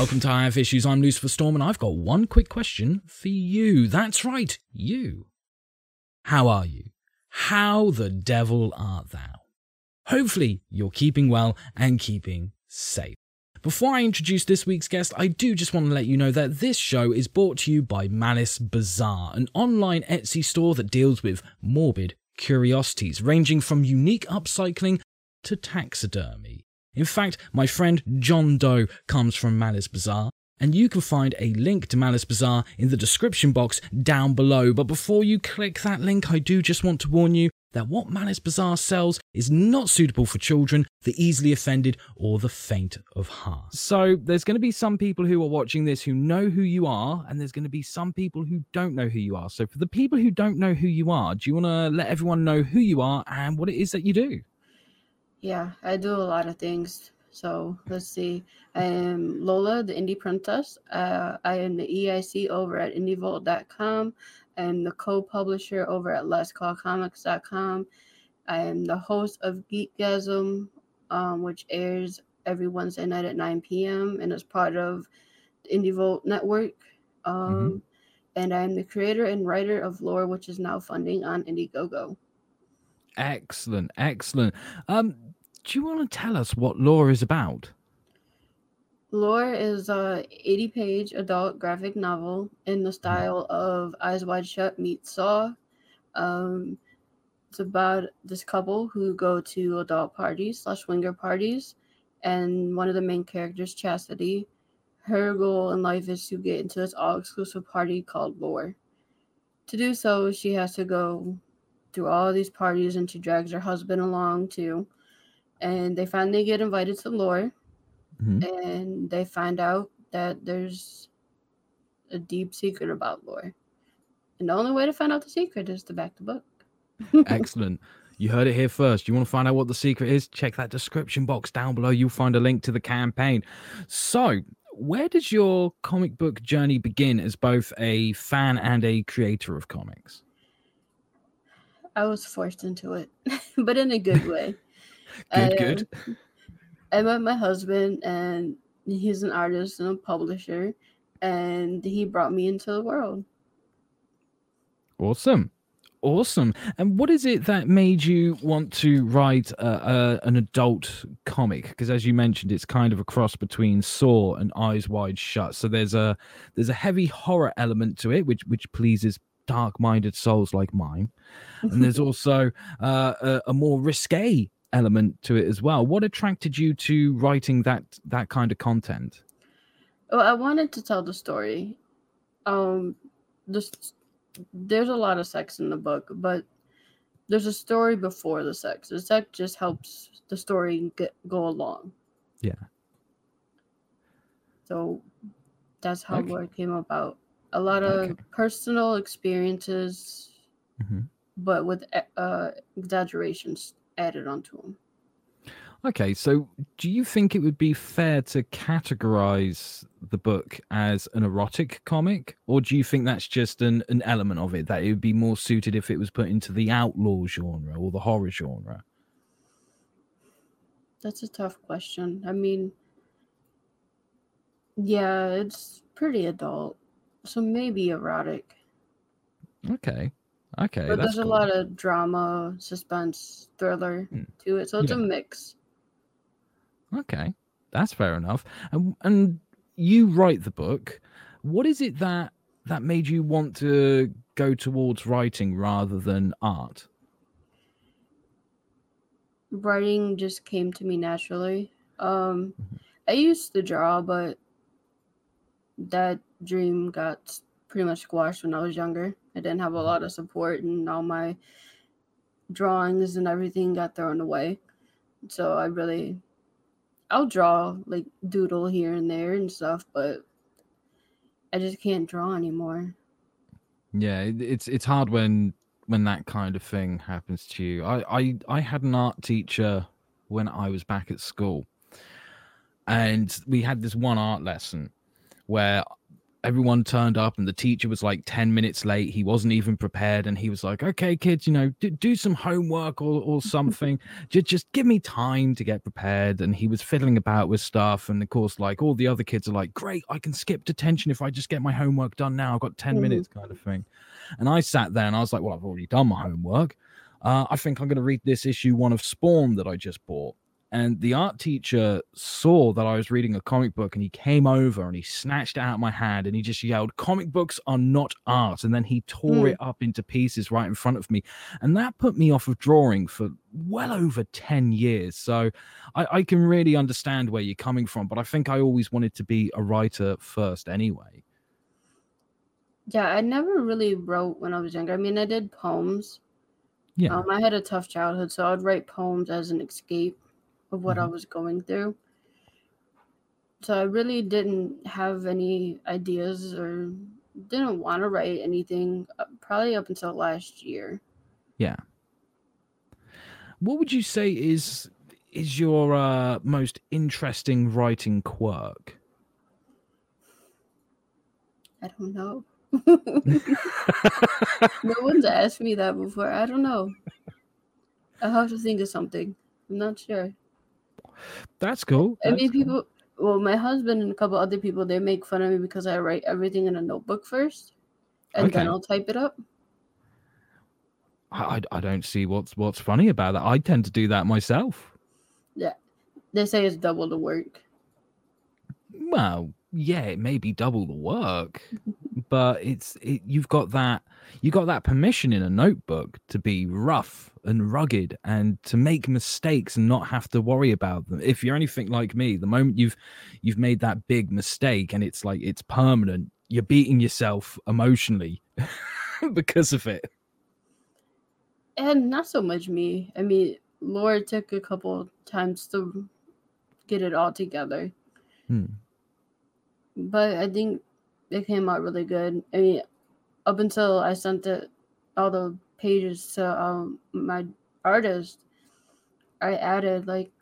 Welcome to I Have Issues. I'm Lucifer Storm, and I've got one quick question for you. That's right, you. How are you? How the devil art thou? Hopefully, you're keeping well and keeping safe. Before I introduce this week's guest, I do just want to let you know that this show is brought to you by Malice Bazaar, an online Etsy store that deals with morbid curiosities, ranging from unique upcycling to taxidermy. In fact, my friend John Doe comes from Malice Bazaar, and you can find a link to Malice Bazaar in the description box down below. But before you click that link, I do just want to warn you that what Malice Bazaar sells is not suitable for children, the easily offended, or the faint of heart. So there's going to be some people who are watching this who know who you are, and there's going to be some people who don't know who you are. So for the people who don't know who you are, do you want to let everyone know who you are and what it is that you do? Yeah, I do a lot of things. So let's see. I am Lola, the Indie Princess. Uh, I am the EIC over at IndieVolt.com. I am the co-publisher over at Let'sCallComics.com. I am the host of Geekgasm, um, which airs every Wednesday night at 9 p.m. and is part of the IndieVolt network. Um, mm-hmm. And I am the creator and writer of Lure, which is now funding on Indiegogo. Excellent, excellent. Um, do you want to tell us what Lure is about? Lure is a 80 page adult graphic novel in the style of Eyes Wide Shut meets Saw. Um, it's about this couple who go to adult parties slash swinger parties, and one of the main characters, Chastity, her goal in life is to get into this all exclusive party called Lure. To do so, she has to go through all these parties and she drags her husband along too and they finally get invited to Lure mm-hmm. and they find out that there's a deep secret about Lure and the only way to find out the secret is to back the book excellent you heard it here first. You want to find out what the secret is? Check that description box down below. You'll find a link to the campaign. So, where does your comic book journey begin as both a fan and a creator of comics? I was forced into it, but in a good way. Good, good. I met my husband, and he's an artist and a publisher, and he brought me into the world. Awesome. Awesome. And what is it that made you want to write an adult comic? Because as you mentioned, it's kind of a cross between Saw and Eyes Wide Shut. So there's a there's a heavy horror element to it, which which pleases dark-minded souls like mine. And there's also uh, a, a more risque element to it as well. What attracted you to writing that that kind of content? Well, I wanted to tell the story. Um, this, there's a lot of sex in the book, but there's a story before the sex. The sex just helps the story get go along. Yeah. So that's how okay. it came about. A lot of okay. personal experiences, mm-hmm. but with uh, exaggerations added onto them. Okay, so do you think it would be fair to categorize the book as an erotic comic, or do you think that's just an, an element of it that it would be more suited if it was put into the outlaw genre or the horror genre? That's a tough question. I mean, yeah, it's pretty adult, so maybe erotic. Okay. Okay. But there's cool. a lot of drama, suspense, thriller mm. to it. So it's yeah. a mix. Okay. That's fair enough. And and you write the book. What is it that that made you want to go towards writing rather than art? Writing just came to me naturally. Um mm-hmm. I used to draw, but that dream got pretty much squashed when I was younger. I didn't have a mm-hmm. lot of support, and all my drawings and everything got thrown away. So I really, I'll draw like doodle here and there and stuff, but I just can't draw anymore. Yeah, it's it's hard when when that kind of thing happens to you. I I I had an art teacher when I was back at school, and we had this one art lesson where everyone turned up and the teacher was like 10 minutes late. He wasn't even prepared and he was like okay kids you know do, do some homework or, or something. Just, just give me time to get prepared. And he was fiddling about with stuff. And of course like all the other kids are like great i can skip detention if i just get my homework done now. I've got 10 mm-hmm. minutes kind of thing. And i sat there and i was like well i've already done my homework. Uh, i think i'm going to read this issue one of spawn that i just bought and the art teacher saw that I was reading a comic book and he came over and he snatched it out of my hand and he just yelled, Comic books are not art. And then he tore mm. it up into pieces right in front of me. And that put me off of drawing for well over 10 years. So I, I can really understand where you're coming from, but I think I always wanted to be a writer first anyway. Yeah, I never really wrote when I was younger. I mean, I did poems. Yeah. Um, I had a tough childhood, so I'd write poems as an escape of what mm-hmm. I was going through. So I really didn't have any ideas or didn't want to write anything uh, probably up until last year. Yeah. What would you say is is your uh, most interesting writing quirk? I don't know. no one's asked me that before. I don't know. I have to think of something. I'm not sure. That's cool. I mean, cool. people. Well, my husband and a couple other people they make fun of me because I write everything in a notebook first, and okay. then I'll type it up. I, I don't see what's what's funny about that. I tend to do that myself. Yeah, they say it's double the work. Well, yeah, it may be double the work, but it's it, you've got that you got that permission in a notebook to be rough and rugged and to make mistakes and not have to worry about them. If you're anything like me, the moment you've you've made that big mistake and it's like it's permanent, you're beating yourself emotionally because of it. And not so much me. I mean, Lure took a couple times to get it all together. Hmm. But I think it came out really good. I mean, up until I sent it all the pages to um, my artist, I added like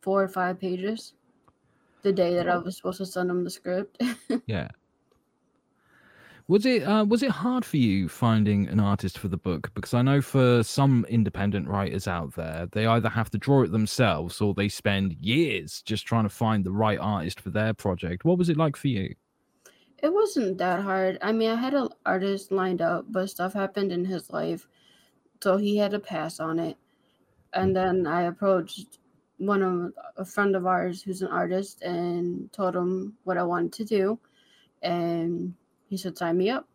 four or five pages the day that I was supposed to send them the script. yeah. Was it uh, was it hard for you finding an artist for the book? Because I know for some independent writers out there, they either have to draw it themselves or they spend years just trying to find the right artist for their project. What was it like for you? It wasn't that hard. I mean, I had an artist lined up, but stuff happened in his life, so he had to pass on it. And then I approached one of a friend of ours who's an artist and told him what I wanted to do, and he said, "Sign me up."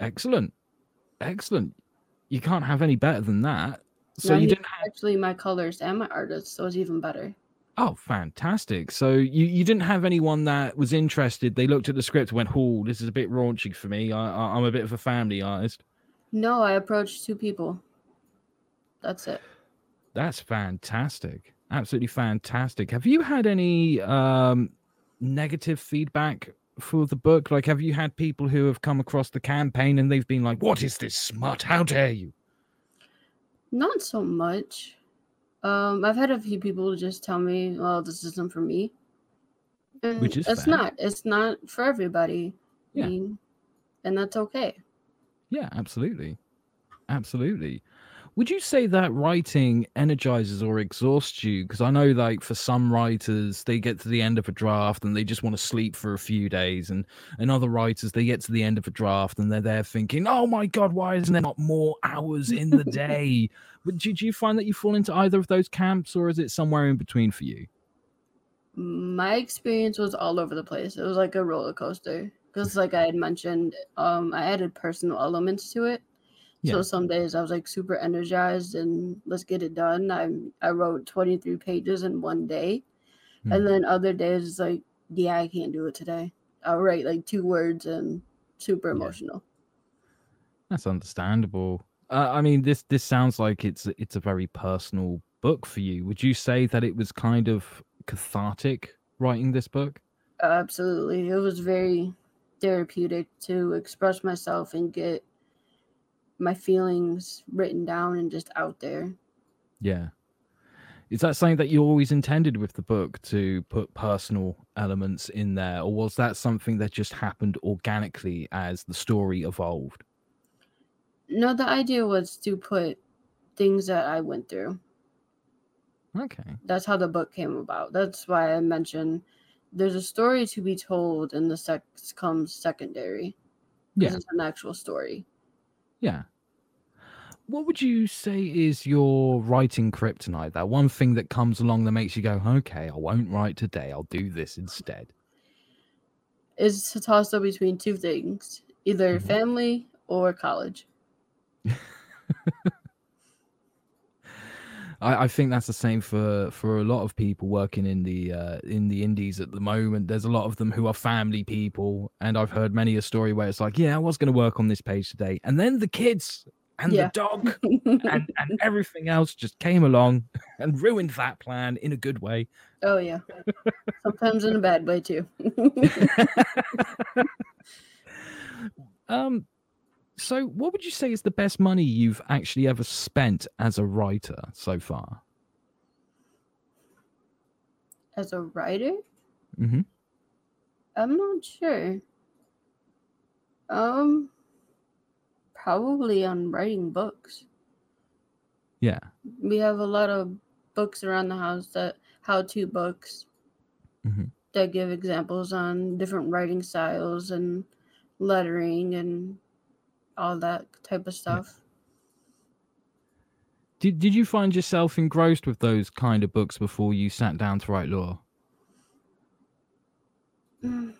Excellent, excellent. You can't have any better than that. So no, you didn't have... actually my colors and my artist, so it's even better. Oh, fantastic! So you you didn't have anyone that was interested. They looked at the script, went, "Oh, this is a bit raunchy for me. I, I I'm a bit of a family artist." No, I approached two people. That's it. That's fantastic. Absolutely fantastic. Have you had any um, negative feedback for the book? Like, have you had people who have come across the campaign and they've been like, "What is this smut? How dare you?" Not so much. Um, I've had a few people just tell me, "Well, this isn't for me," and which is it's fair. not. It's not for everybody. Yeah. I mean, and that's okay. Yeah, absolutely, absolutely. Would you say that writing energizes or exhausts you? Because I know, like, for some writers, they get to the end of a draft and they just want to sleep for a few days, and and other writers they get to the end of a draft and they're there thinking, "Oh my god, why isn't there not more hours in the day?" But do you find that you fall into either of those camps, or is it somewhere in between for you? My experience was all over the place. It was like a roller coaster because, like I had mentioned, um, I added personal elements to it. Yeah. So some days I was like super energized and let's get it done. I I wrote 23 pages in one day. Mm. And then other days it's like, yeah, I can't do it today. I'll write like two words and super emotional. Yeah. That's understandable. Uh, I mean, this this sounds like it's it's a very personal book for you. Would you say that it was kind of cathartic writing this book? Absolutely. It was very therapeutic to express myself and get my feelings written down and just out there. Yeah. Is that something that you always intended with the book to put personal elements in there, or was that something that just happened organically as the story evolved? No, the idea was to put things that I went through. Okay. That's how the book came about. That's why I mentioned there's a story to be told, and the sex comes secondary. Yeah. Is an actual story. Yeah. What would you say is your writing kryptonite? That one thing that comes along that makes you go, okay, I won't write today. I'll do this instead. Is to toss up between two things either Mhm. family or college. I, I think that's the same for for a lot of people working in the uh, in the indies at the moment. There's a lot of them who are family people, and I've heard many a story where it's like, yeah, I was going to work on this page today, and then the kids and Yeah. the dog and, and everything else just came along and ruined that plan in a good way. oh, yeah. Sometimes in a bad way, too. um, so what would you say is the best money you've actually ever spent as a writer so far? As a writer, Mm-hmm. I'm not sure. Um, probably on writing books. Yeah. We have a lot of books around the house that how-to books Mhm. that give examples on different writing styles and lettering and all that type of stuff. Did Did you find yourself engrossed with those kind of books before you sat down to write Lure? Mm.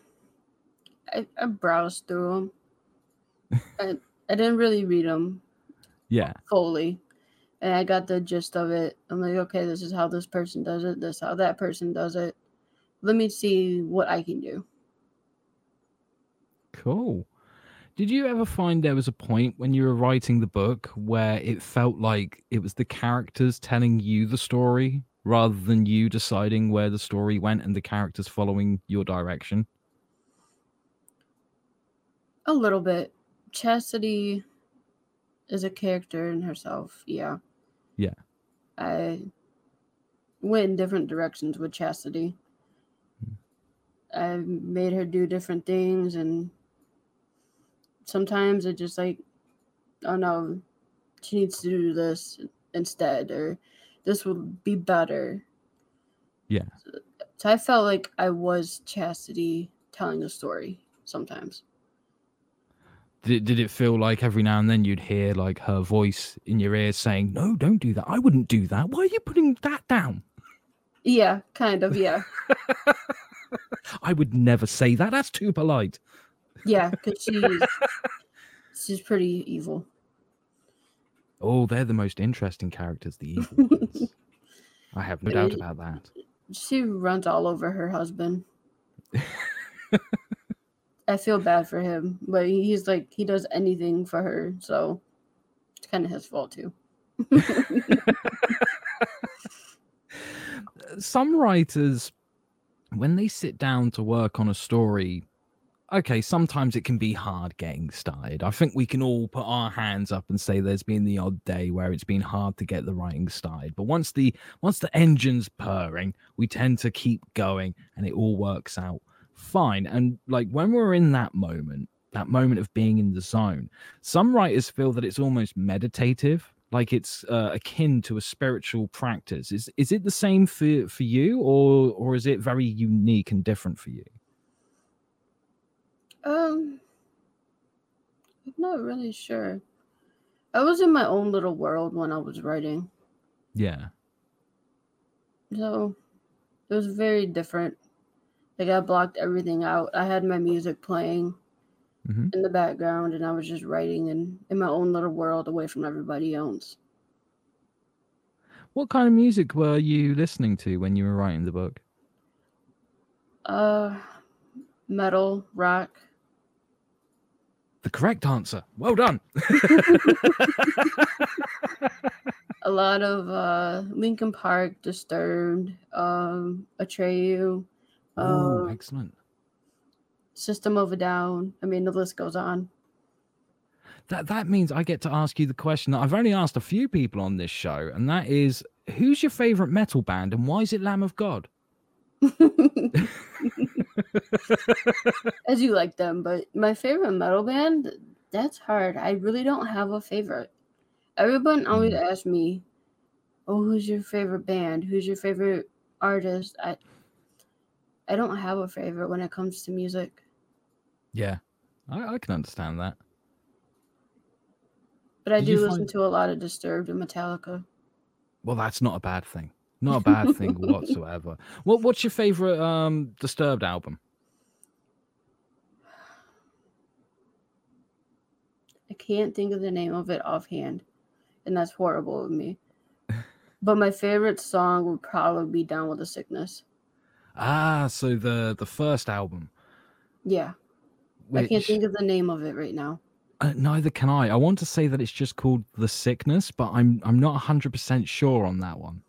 I, I browsed through them. I, didn't really read them Yeah. fully, and I got the gist of it. I'm like, okay, this is how this person does it. This is how that person does it. Let me see what I can do. Cool. Did you ever find there was a point when you were writing the book where it felt like it was the characters telling you the story rather than you deciding where the story went and the characters following your direction? A little bit. Chastity is a character in herself. Yeah. Yeah. I went in different directions with Chastity. Hmm. I made her do different things, and sometimes it just like, oh no, she needs to do this instead, or this will be better. Yeah. So I felt like I was Chastity telling a story sometimes. Did, did it feel like every now and then you'd hear like her voice in your ears saying, No, don't do that. I wouldn't do that. Why are you putting that down? Yeah, kind of. Yeah. I would never say that. That's too polite. Yeah, because she's she's pretty evil. Oh, they're the most interesting characters, the evil ones. I have no doubt about that. She runs all over her husband. I feel bad for him, but he's like he does anything for her, so it's kind of his fault too. Some writers, when they sit down to work on a story, okay, sometimes it can be hard getting started. I think we can all put our hands up and say there's been the odd day where it's been hard to get the writing started. But once the once the engine's purring, we tend to keep going and it all works out fine. And like when we're in that moment, that moment of being in the zone, some writers feel that it's almost meditative, like it's uh, akin to a spiritual practice. Is is it the same for for you, or or is it very unique and different for you? Um, I'm not really sure. I was in my own little world when I was writing, Yeah, so it was very different. Like I blocked everything out. I had my music playing hmm in the background, and I was just writing in in my own little world away from everybody else. What kind of music were you listening to when you were writing the book? Uh, metal, rock. The correct answer. Well done. a lot of uh Linkin Park, Disturbed, um, Atreyu, oh, um, excellent. System of a Down. I mean, the list goes on. that that means I get to ask you the question that I've only asked a few people on this show, and that is, who's your favorite metal band, and why is it Lamb of God? As you like them, but my favorite metal band, that's hard. I really don't have a favorite. Everyone always Mm. asks me, "Oh, who's your favorite band? Who's your favorite artist?" I I don't have a favorite when it comes to music, Yeah, I, I can understand that. but I Did do listen find- to a lot of Disturbed and Metallica. Well, that's not a bad thing. Not a bad thing whatsoever. What What's your favorite um Disturbed album? I can't think of the name of it offhand, and that's horrible of me. But my favorite song would probably be "Down with the Sickness." Ah, so the the first album. Yeah, I can't think of the name of it right now. Uh, neither can I. I want to say that it's just called The Sickness, but I'm I'm not 100% sure on that one.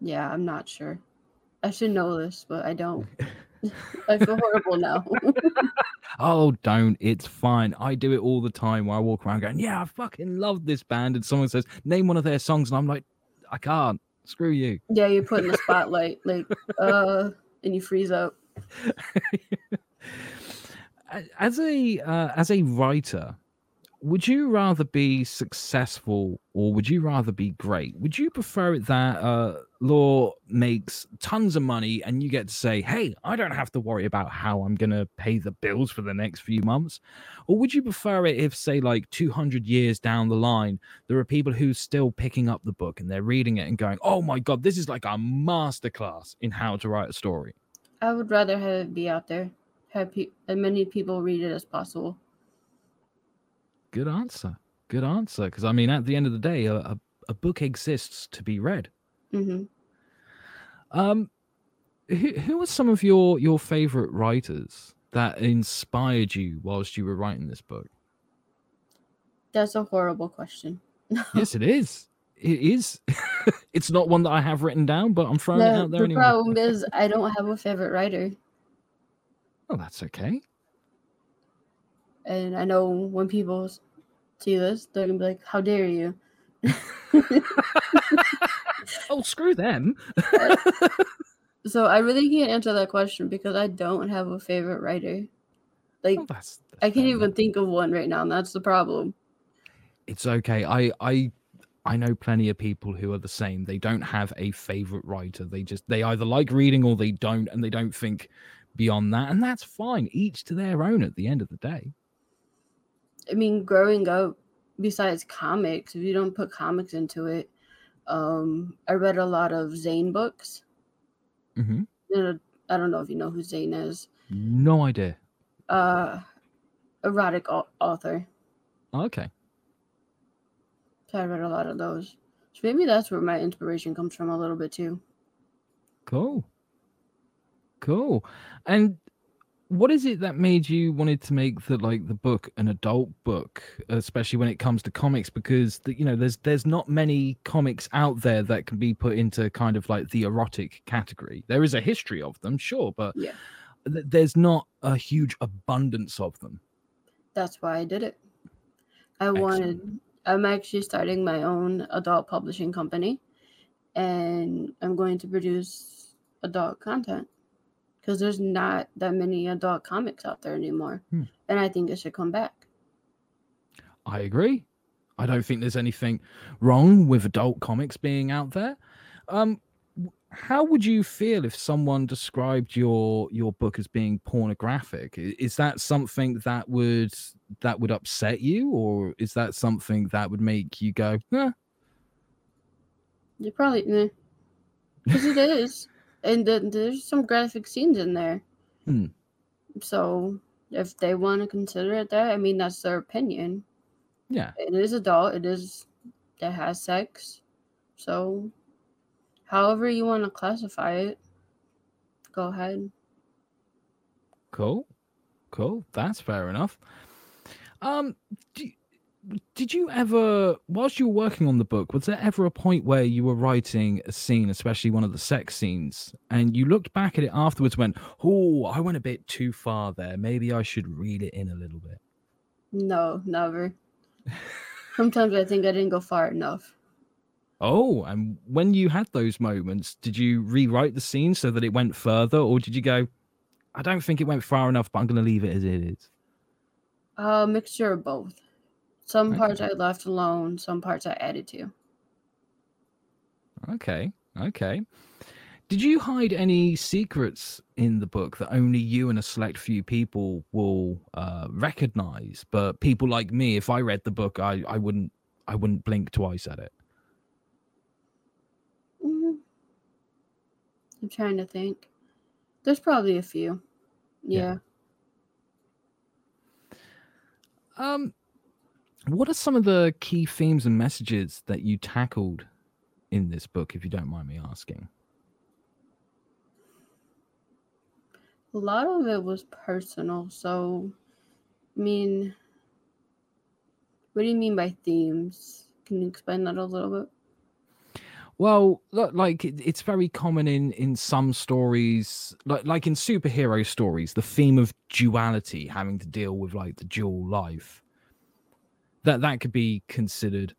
Yeah, I'm not sure. I should know this, but I don't. I feel horrible now. Oh, don't. It's fine. I do it all the time where I walk around going, "Yeah, I fucking love this band." And someone says, "Name one of their songs." And I'm like, "I can't. Screw you." yeah, you're put in the spotlight, like, uh, and you freeze up. As a uh, as a writer, would you rather be successful or would you rather be great? Would you prefer that uh, Lure makes tons of money and you get to say, "Hey, I don't have to worry about how I'm going to pay the bills for the next few months," or would you prefer it if, say, like 200 years down the line, there are people who still picking up the book and they're reading it and going, "Oh my god, this is like a masterclass in how to write a story." I would rather have it be out there, have pe- as many people read it as possible. Good answer. Good answer. Because I mean, at the end of the day, a, a, a book exists to be read. hmm Um, who, who are some of your your favorite writers that inspired you whilst you were writing this book? That's a horrible question. yes, it is. It is. it's not one that I have written down, but I'm throwing it out there the anyway. problem is, I don't have a favorite writer, Oh, that's okay. And I know when people see this, they're gonna be like, "How dare you?" Oh, screw them. So I really can't answer that question because I don't have a favorite writer. Like Oh, that's, that's I can't even enough. think of one right now, and that's the problem. It's okay. I I I know plenty of people who are the same. They don't have a favorite writer. They just they either like reading or they don't, and they don't think beyond that, and that's fine. Each to their own. At the end of the day. I mean, growing up, besides comics, if you don't put comics into it, um, I read a lot of Zane books. hmm And I don't know if you know who Zane is. No idea. Uh, erotic au- author. Okay. So I read a lot of those. So maybe that's where my inspiration comes from a little bit too. Cool. Cool. And what is it that made you wanted to make the like the book an adult book, especially when it comes to comics? Because the, you know, there's there's not many comics out there that can be put into kind of like the erotic category. There is a history of them, sure, but Yeah. th- there's not a huge abundance of them. That's why I did it. I Excellent. wanted, I'm actually starting my own adult publishing company and I'm going to produce adult content because there's not that many adult comics out there anymore. Hmm. And I think it should come back. I agree. I don't think there's anything wrong with adult comics being out there. Um, how would you feel if someone described your your book as being pornographic? Is that something that would that would upset you, or is that something that would make you go, eh, You probably, because it is. And then there's some graphic scenes in there. Hmm. So if they want to consider it that, I mean, that's their opinion. yeah, it is adult it is that has sex so however you want to classify it go ahead cool, cool, that's fair enough. Um, do, did you ever, whilst you were working on the book, was there ever a point where you were writing a scene, especially one of the sex scenes, and you looked back at it afterwards, and went, "Oh, I went a bit too far there. Maybe I should read it in a little bit." No, never. Sometimes I think I didn't go far enough. Oh, and when you had those moments, did you rewrite the scene so that it went further, or did you go, I don't think it went far enough, but I'm going to leave it as it is? A mixture of both. Some parts Okay. I left alone, some parts I added to. Okay. Okay. Did you hide any secrets in the book that only you and a select few people will uh, recognize? But people like me, if I read the book, I, I wouldn't I wouldn't blink twice at it. Mhm. I'm trying to think. There's probably a few. Yeah. Yeah. Um, what are some of the key themes and messages that you tackled in this book, if you don't mind me asking? A lot of it was personal. So, I mean, what do you mean by themes? Can you explain that a little bit? Well, look, like it's very common in in some stories, like like in superhero stories, the theme of duality, having to deal with like the dual life. That that could be considered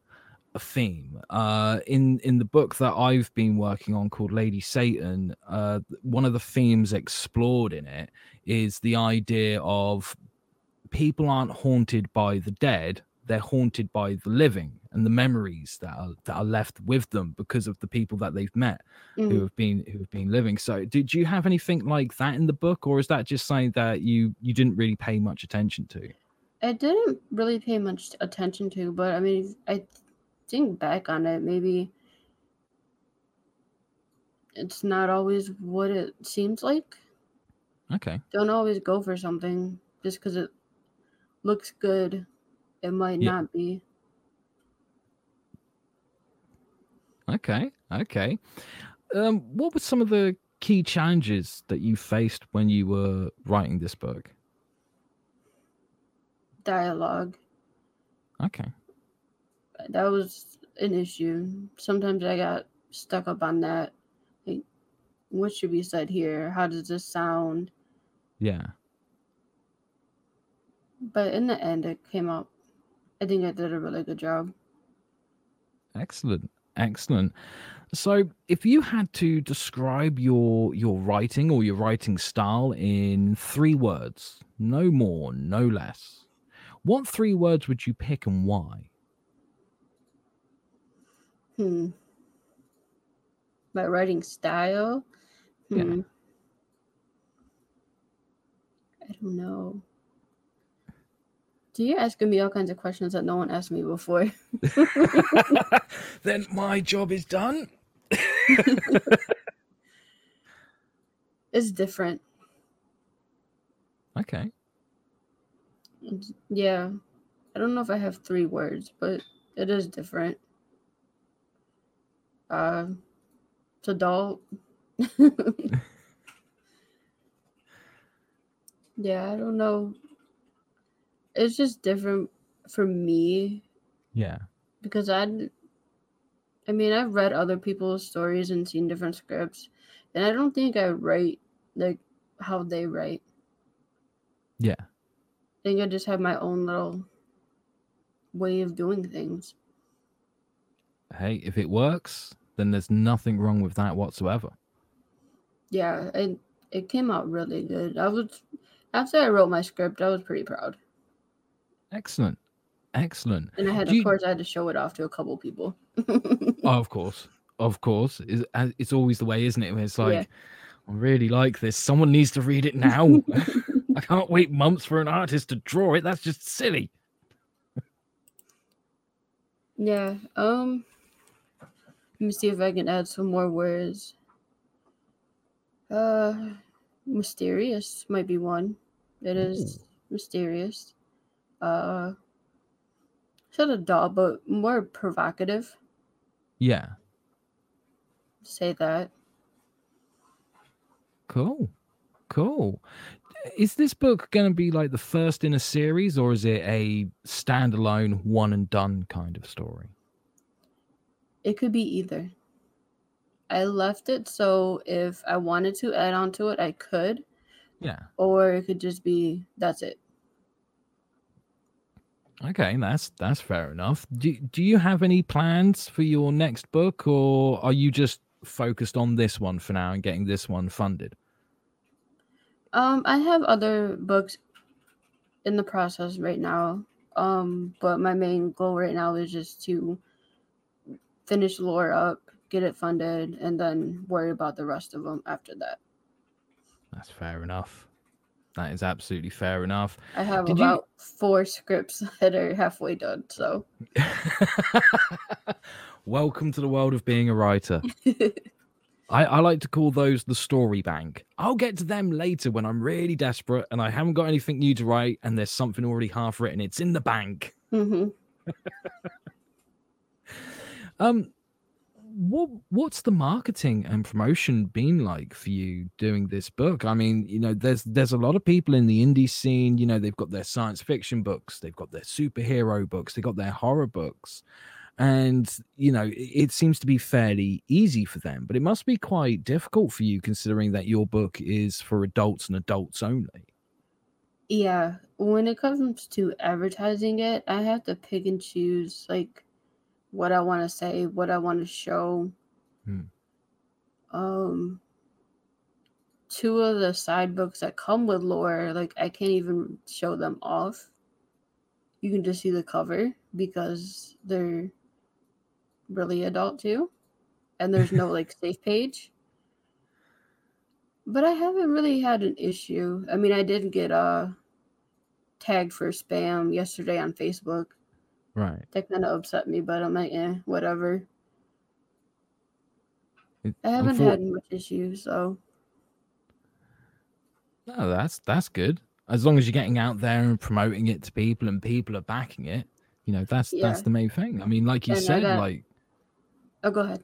a theme. Uh, in in the book that I've been working on called Lady Satan, uh, one of the themes explored in it is the idea of people aren't haunted by the dead they're haunted by the living and the memories that are that are left with them because of the people that they've met who Mhm. have been who have been living so did you have anything like that in the book or is that just something that you you didn't really pay much attention to I didn't really pay much attention to, but I mean, I think back on it, maybe it's not always what it seems like. okay Don't always go for something just because it looks good. It might Yeah. not be. okay okay um what were some of the key challenges that you faced when you were writing this book Dialogue. okay That was an issue. Sometimes I got stuck up on that. Like, what should be said here? How does this sound? yeah But in the end, it came out. I think I did a really good job. Excellent. Excellent. So, if you had to describe your your writing or your writing style in three words, no more, no less, what three words would you pick and why? Hmm. My writing style. Yeah. Hmm. I don't know. So you're asking me all kinds of questions that no one asked me before. then my job is done. It's different. Okay. Yeah. I don't know if I have three words, but it is different. Uh, it's adult. yeah, I don't know. It's just different for me Yeah. because I, I mean, I've read other people's stories and seen different scripts, and I don't think I write like how they write. Yeah. I think I just have my own little way of doing things. Hey, if it works, then there's nothing wrong with that whatsoever. Yeah, it it came out really good. I was after I wrote my script, I was pretty proud, Excellent. Excellent. and I had Do of you- course I had to show it off to a couple people. Oh, of course. Of course. It's, uh, it's always the way, isn't it? It's like, Yeah. I really like this. Someone needs to read it now. I can't wait months for an artist to draw it. That's just silly. yeah. Um. Let me see if I can add some more words. Uh, mysterious might be one. It is mysterious. Uh, sort of dull, but more provocative. Yeah. Say that. Cool. Cool. Is this book going to be like the first in a series or is it a standalone one and done kind of story? It could be either. I left it so if I wanted to add on to it, I could, Yeah. or it could just be that's it. Okay, that's that's fair enough. Do do you have any plans for your next book, or are you just focused on this one for now and getting this one funded? Um, I have other books in the process right now. Um, but my main goal right now is just to finish Lure up, get it funded, and then worry about the rest of them after that. That's fair enough. That is absolutely fair enough. I have Did you- about four scripts that are halfway done, so Welcome to the world of being a writer. I, I like to call those the story bank. I'll get to them later when I'm really desperate and I haven't got anything new to write and there's something already half written. It's in the bank. hmm Um, what what's the marketing and promotion been like for you doing this book? I mean, you know, there's there's a lot of people in the indie scene. You know, they've got their science fiction books, they've got their superhero books, they've got their horror books, and you know, it, seems to be fairly easy for them. But it must be quite difficult for you, considering that your book is for adults and adults only. yeah. When it comes to advertising it, I have to pick and choose like what I want to say, what I want to show. Hmm. Um, two of the side books that come with Lure, like I can't even show them off. You can just see the cover because they're really adult too, and there's no like safe page. But I haven't really had an issue. I mean, I did get uh tagged for spam yesterday on Facebook. Right. That kind of upset me, but I'm like, eh, whatever. It- I haven't had much issues, so No, that's that's good. As long as you're getting out there and promoting it to people and people are backing it, you know, that's that's the main thing. I mean, like you And said, got- like oh, go ahead.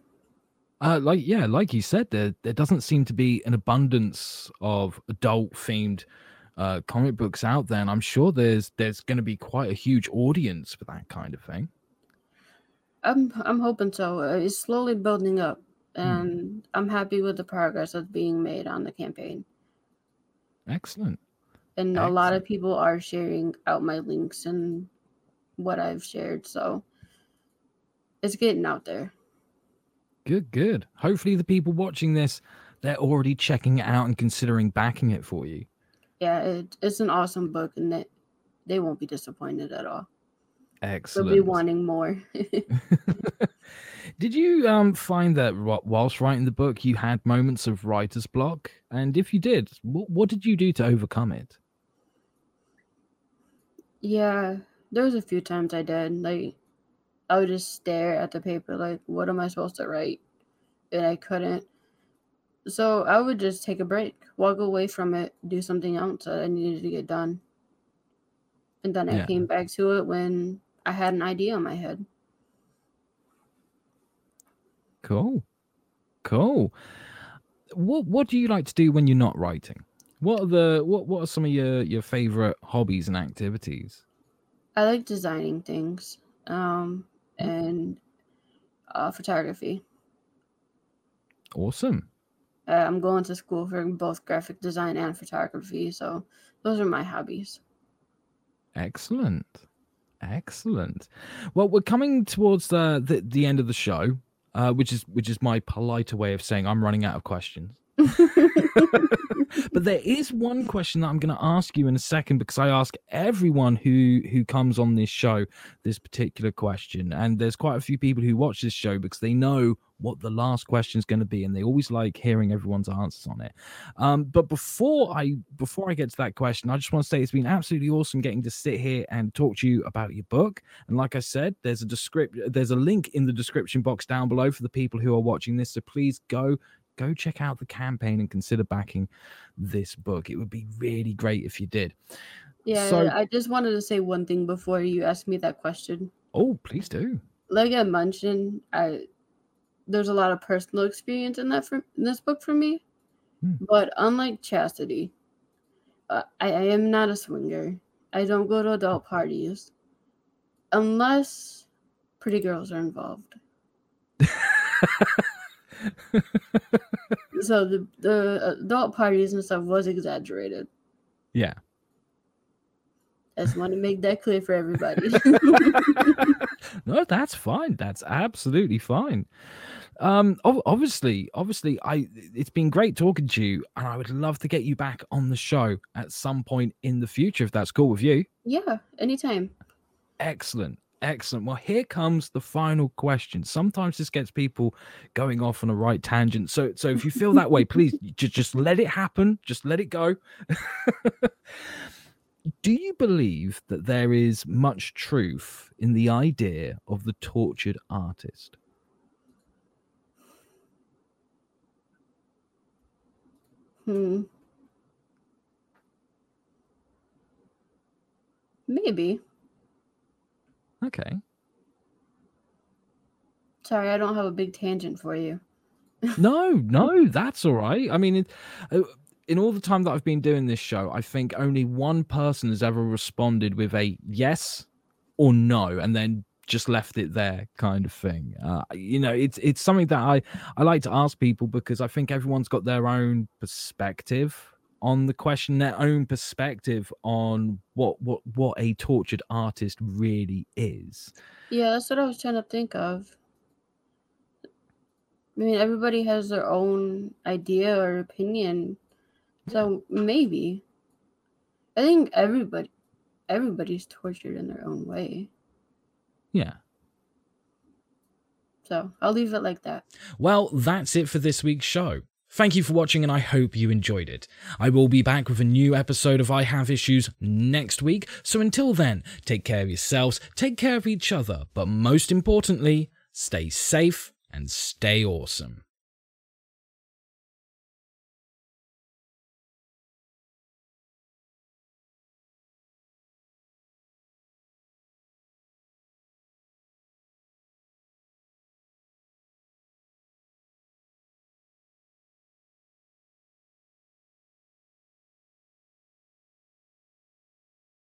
uh like yeah, like you said, there there doesn't seem to be an abundance of adult themed uh comic books out there, and I'm sure there's there's gonna be quite a huge audience for that kind of thing. I'm I'm hoping so. Uh, It's slowly building up, Hmm. and I'm happy with the progress that's being made on the campaign. Excellent. And a lot of people are sharing out my links and what I've shared, so it's getting out there. Good, good. Hopefully the people watching this, they're already checking it out and considering backing it for you. Yeah, it, it's an awesome book, and they, they won't be disappointed at all. Excellent. They'll be wanting more. Did you um find that wh- whilst writing the book you had moments of writer's block? And if you did, what, what did you do to overcome it? yeah, there was a few times I did. Like, I would just stare at the paper, like, what am I supposed to write? And I couldn't. So I would just take a break, walk away from it, do something else that I needed to get done. And then I Yeah. came back to it when I had an idea in my head. Cool. Cool. What what do you like to do when you're not writing? What are the what what are some of your your favorite hobbies and activities? I like designing things um, and uh, photography. Awesome. Uh, I'm going to school for both graphic design and photography, so those are my hobbies. Excellent. Excellent. Well, we're coming towards the the, the end of the show, uh, which is which is my politer way of saying I'm running out of questions. but there is one question that I'm going to ask you in a second because I ask everyone who who comes on this show this particular question, and there's quite a few people who watch this show because they know what the last question is going to be, and they always like hearing everyone's answers on it. Um, but before I before I get to that question, I just want to say it's been absolutely awesome getting to sit here and talk to you about your book. And like I said, there's a descript there's a link in the description box down below for the people who are watching this. So please go go check out the campaign and consider backing this book. It would be really great if you did. Yeah, So- I just wanted to say one thing before you asked me that question. Oh, please do. Like I mentioned, I there's a lot of personal experience in that for, in this book for me. Hmm. But unlike Chastity, uh, I, I am not a swinger. I don't go to adult parties unless pretty girls are involved. So the the adult parties and stuff was exaggerated. yeah. I just want to make that clear for everybody. no, that's fine. That's absolutely fine. Um, obviously, obviously, I it's been great talking to you, and I would love to get you back on the show at some point in the future if that's cool with you. Yeah, anytime. Excellent. Excellent. Well, here comes the final question. Sometimes this gets people going off on a right tangent. So, so if you feel that way, please just just let it happen. Just let it go. Do you believe that there is much truth in the idea of the tortured artist? Hmm. Maybe. Okay. Sorry, I don't have a big tangent for you. no, no, that's all right. I mean, it, uh, in all the time that I've been doing this show, I think only one person has ever responded with a yes or no, and then just left it there, kind of thing. Uh, you know, it's it's something that I I like to ask people because I think everyone's got their own perspective on the question, their own perspective on what what what a tortured artist really is. Yeah, that's what I was trying to think of. I mean, everybody has their own idea or opinion, so maybe. I think everybody everybody's tortured in their own way. Yeah. So I'll leave it like that. Well, that's it for this week's show. Thank you for watching, and I hope you enjoyed it. I will be back with a new episode of I Have Issues next week, so until then, take care of yourselves, take care of each other, but most importantly, stay safe and stay awesome.